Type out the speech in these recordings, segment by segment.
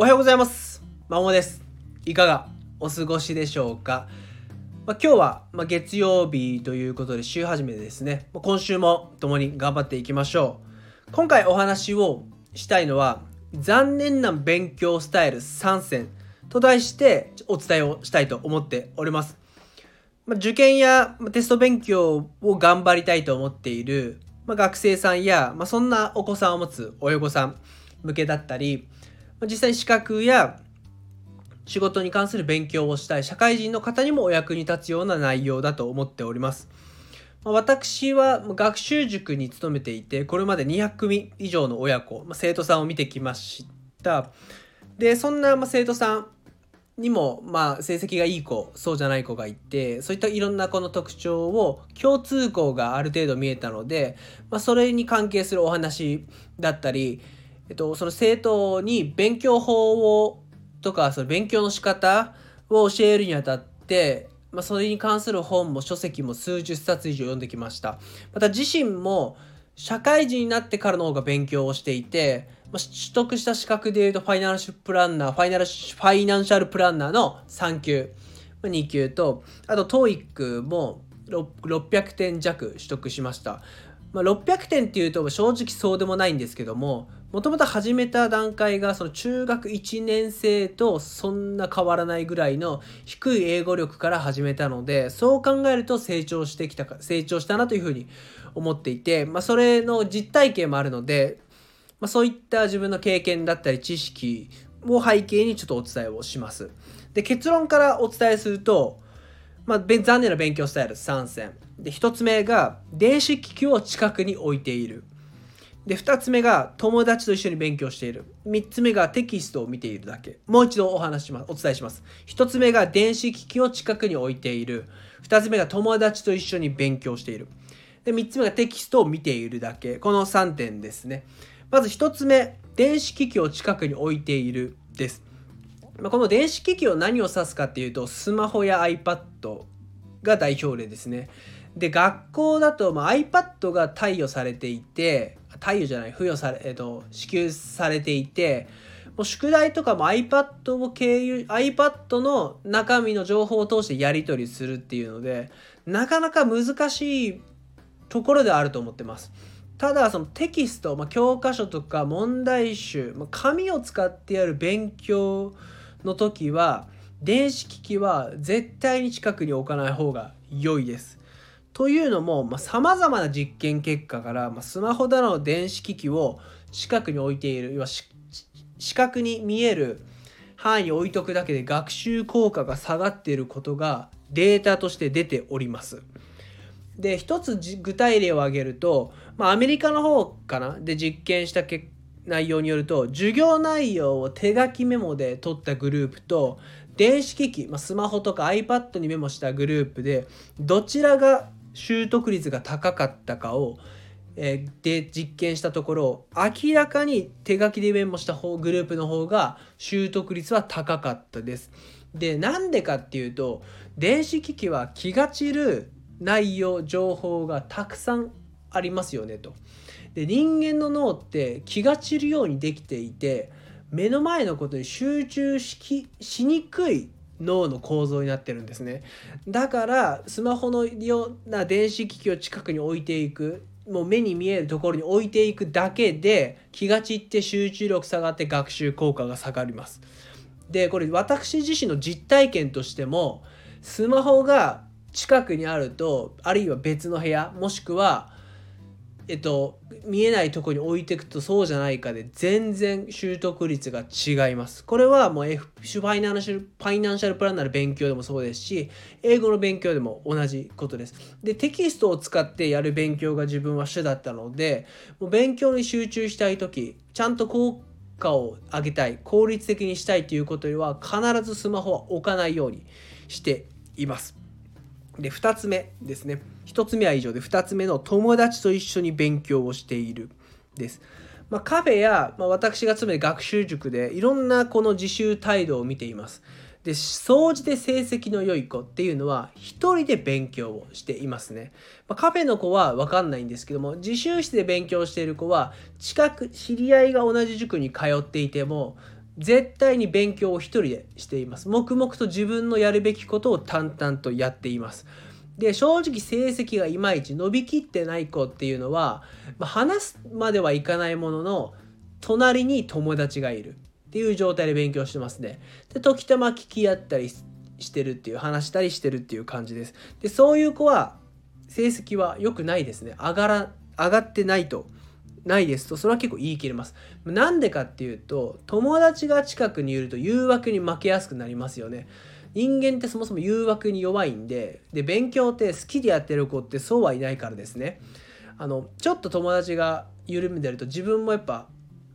おはようございます。まもです。いかがお過ごしでしょうか？まあ、今日は、ま、月曜日ということで週始めですね。ま今週も共に頑張っていきましょう。今回お話をしたいのは残念な勉強スタイル3選と題してお伝えをしたいと思っております。ま、受験やテスト勉強を頑張りたいと思っている、ま、学生さんや、ま、そんなお子さんを持つ親御さん向けだったり、実際資格や仕事に関する勉強をしたい社会人の方にもお役に立つような内容だと思っております。私は学習塾に勤めていて、これまで200組以上の親子、生徒さんを見てきました。で、そんな生徒さんにも、まあ、成績がいい子、そうじゃない子がいて、そういったいろんな子の特徴を、共通項がある程度見えたので、まあ、それに関係するお話だったり、えっと、その生徒に勉強法をとかその勉強の仕方を教えるにあたって、まあ、それに関する本も書籍も数十冊以上読んできました。また自身も社会人になってからの方が勉強をしていて、まあ、取得した資格でいうとファイナンシャルプランナーファイナルファイナンシャルプランナーの3級まあ2級とあと TOEIC も600点弱取得しました。まあ、600点っていうと正直そうでもないんですけどももともと始めた段階がその中学1年生とそんな変わらないぐらいの低い英語力から始めたのでそう考えると成長してきたか成長したなというふうに思っていて、まあ、それの実体験もあるので、まあ、そういった自分の経験だったり知識を背景にちょっとお伝えをします。で結論からお伝えするとまあ、残念な勉強スタイル3選で1つ目が電子機器を近くに置いているで2つ目が友達と一緒に勉強している。3つ目がテキストを見ているだけ。もう一度お話します。お伝えします。1つ目が電子機器を近くに置いている。2つ目が友達と一緒に勉強している。で3つ目がテキストを見ているだけ。この3点ですね。まず1つ目電子機器を近くに置いている。です。まこの電子機器を何を指すかっていうとスマホや iPad が代表例ですね。で学校だと、まあ、iPad が貸与されていて貸与じゃない付与され、えっと、支給されていてもう宿題とかも iPad を経由 iPad の中身の情報を通してやり取りするっていうのでなかなか難しいところではあると思ってます。ただそのテキスト、まあ、教科書とか問題集、まあ、紙を使ってやる勉強の時は電子機器は絶対に近くに置かない方が良いです。というのもさまざ、まな実験結果から、まあ、スマホだの電子機器を近くに置いている要は視覚に見える範囲に置いとくだけで学習効果が下がっていることがデータとして出ております。で一つ具体例を挙げると、まあ、アメリカの方かな？で実験した結内容によると授業内容を手書きメモで取ったグループと電子機器、まあ、スマホとか iPad にメモしたグループでどちらが習得率が高かったかを、えーで実験したところ明らかに手書きでメモした方グループの方が習得率は高かったです。でなんでかっていうと電子機器は気が散る内容情報がたくさんありますよねと。で人間の脳って気が散るようにできていて目の前のことに集中しきしにくい脳の構造になってるんですね。だからスマホのような電子機器を近くに置いていくもう目に見えるところに置いていくだけで気が散って集中力下がって学習効果が下がります。でこれ私自身の実体験としてもスマホが近くにあるとあるいは別の部屋もしくはえっと、見えないとこに置いていくとそうじゃないかで全然習得率が違います。これはもう F ファイナンシャルファイナンシャルプランナーの勉強でもそうですし英語の勉強でも同じことです。でテキストを使ってやる勉強が自分は主だったのでもう勉強に集中したい時ちゃんと効果を上げたい効率的にしたいということよりは必ずスマホは置かないようにしています。で2つ目ですね1つ目は以上で2つ目の友達と一緒に勉強をしている。です、まあ、カフェや、まあ、私が勤める学習塾でいろんなこの自習態度を見ています。で総じて成績の良い子っていうのは一人で勉強をしていますね、まあ、カフェの子は分かんないんですけども自習室で勉強している子は近く知り合いが同じ塾に通っていても絶対に勉強を一人でしています。黙々と自分のやるべきことを淡々とやっています。で正直成績がいまいち伸びきってない子っていうのは、まあ、話すまではいかないものの隣に友達がいるっていう状態で勉強してますね。で時たま聞き合ったりしてるっていう話したりしてるっていう感じです。でそういう子は成績は良くないですね。上がら上がってないと。ないですとそれは結構言い切れます。なんでかっていうと友達が近くにいると誘惑に負けやすくなりますよね。人間ってそもそも誘惑に弱いんでで勉強って好きでやってる子ってそうはいないからですね。あのちょっと友達が緩んでると自分もやっぱ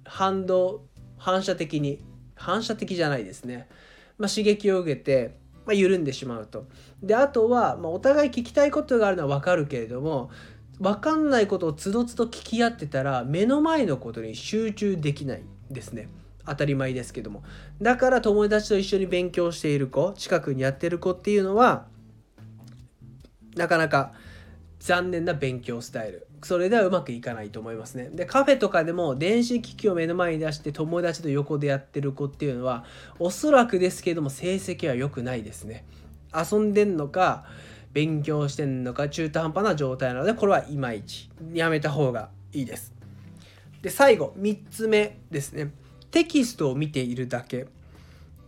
反動反射的に反射的じゃないですね、まあ、刺激を受けて、まあ、緩んでしまうと。であとは、まあ、お互い聞きたいことがあるのは分かるけれども分かんないことをつどつど聞き合ってたら目の前のことに集中できないですね。当たり前ですけども。だから友達と一緒に勉強している子近くにやってる子っていうのはなかなか残念な勉強スタイル。それではうまくいかないと思いますね。でカフェとかでも電子機器を目の前に出して友達と横でやってる子っていうのはおそらくですけども成績は良くないですね。遊んでんのか勉強してんのか中途半端な状態なのでこれはいまいち。やめた方がいいです。で最後3つ目ですね。テキストを見ているだけ。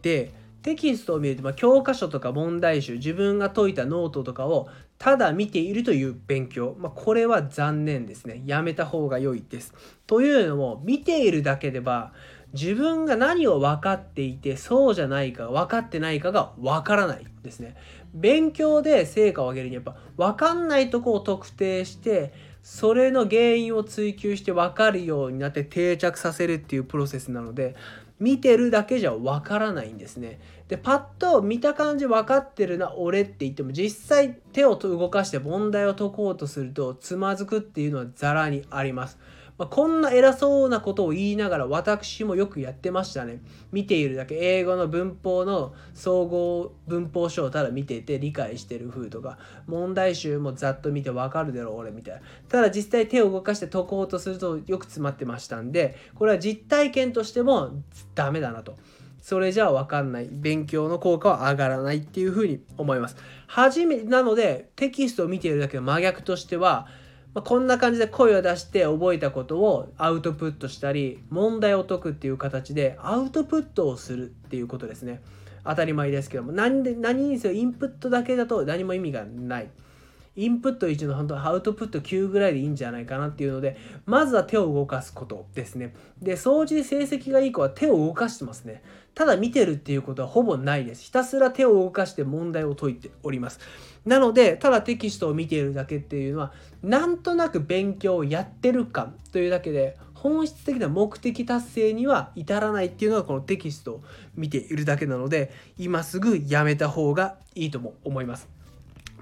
でテキストを見ると、まあ、教科書とか問題集自分が解いたノートとかをただ見ているという勉強、まあ、これは残念ですね。やめた方が良いです。というのも見ているだけでは自分が何を分かっていてそうじゃないか分かってないかが分からないですね。勉強で成果を上げるにやっぱ分かんないとこを特定してそれの原因を追求して分かるようになって定着させるっていうプロセスなので見てるだけじゃ分からないんですね。でパッと見た感じ分かってるな俺って言っても実際手を動かして問題を解こうとするとつまずくっていうのはザラにあります。まあ、こんな偉そうなことを言いながら私もよくやってましたね。見ているだけ英語の文法の総合文法書をただ見てて理解してる風とか問題集もざっと見てわかるだろう俺みたいな。ただ実際手を動かして解こうとするとよく詰まってましたんでこれは実体験としてもダメだなと。それじゃあ分かんない。勉強の効果は上がらないっていうふうに思います。はじめ、なのでテキストを見ているだけの真逆としてはまあ、こんな感じで声を出して覚えたことをアウトプットしたり問題を解くっていう形でアウトプットをするっていうことですね。当たり前ですけども。何で何にせよインプットだけだと何も意味がない。インプット1の本当アウトプット9ぐらいでいいんじゃないかなっていうのでまずは手を動かすことですね。で掃除で成績がいい子は手を動かしてますね。ただ見てるっていうことはほぼないですひたすら手を動かして問題を解いておりますなのでただテキストを見ているだけっていうのはなんとなく勉強をやってる感というだけで本質的な目的達成には至らないっていうのがこのテキストを見ているだけなので今すぐやめた方がいいとも思います。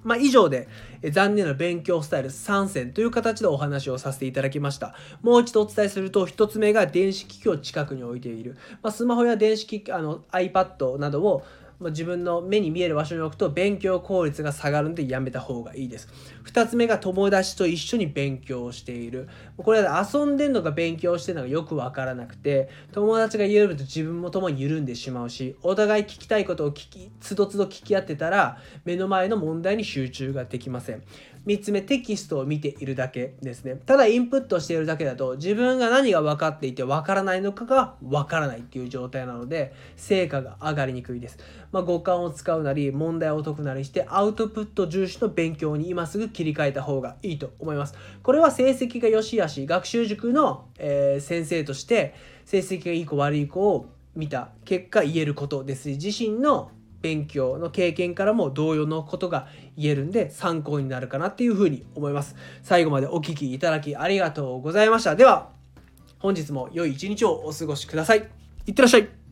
まあ、以上で、え残念な勉強スタイル3選という形でお話をさせていただきました。もう一度お伝えすると、1つ目が電子機器を近くに置いている。まあ、スマホや電子機器、あの iPad などをま自分の目に見える場所に置くと勉強効率が下がるんでやめた方がいいです。2つ目が友達と一緒に勉強している。これは遊んでんのか勉強してんのかよくわからなくて、友達が緩むと自分も共に緩んでしまうし、お互い聞きたいことを聞き、つどつど聞き合ってたら、目の前の問題に集中ができません。3つ目テキストを見ているだけですね。ただインプットしているだけだと自分が何が分かっていて分からないのかが分からないっていう状態なので成果が上がりにくいです、まあ、五感を使うなり問題を解くなりしてアウトプット重視の勉強に今すぐ切り替えた方がいいと思います。これは成績が良し悪し学習塾の、えー、先生として成績がいい子悪い子を見た結果言えることです自身の勉強の経験からも同様のことが言えるんで参考になるかなっていうふうに思います。最後までお聴きいただきありがとうございました。では、本日も良い一日をお過ごしください。いってらっしゃい。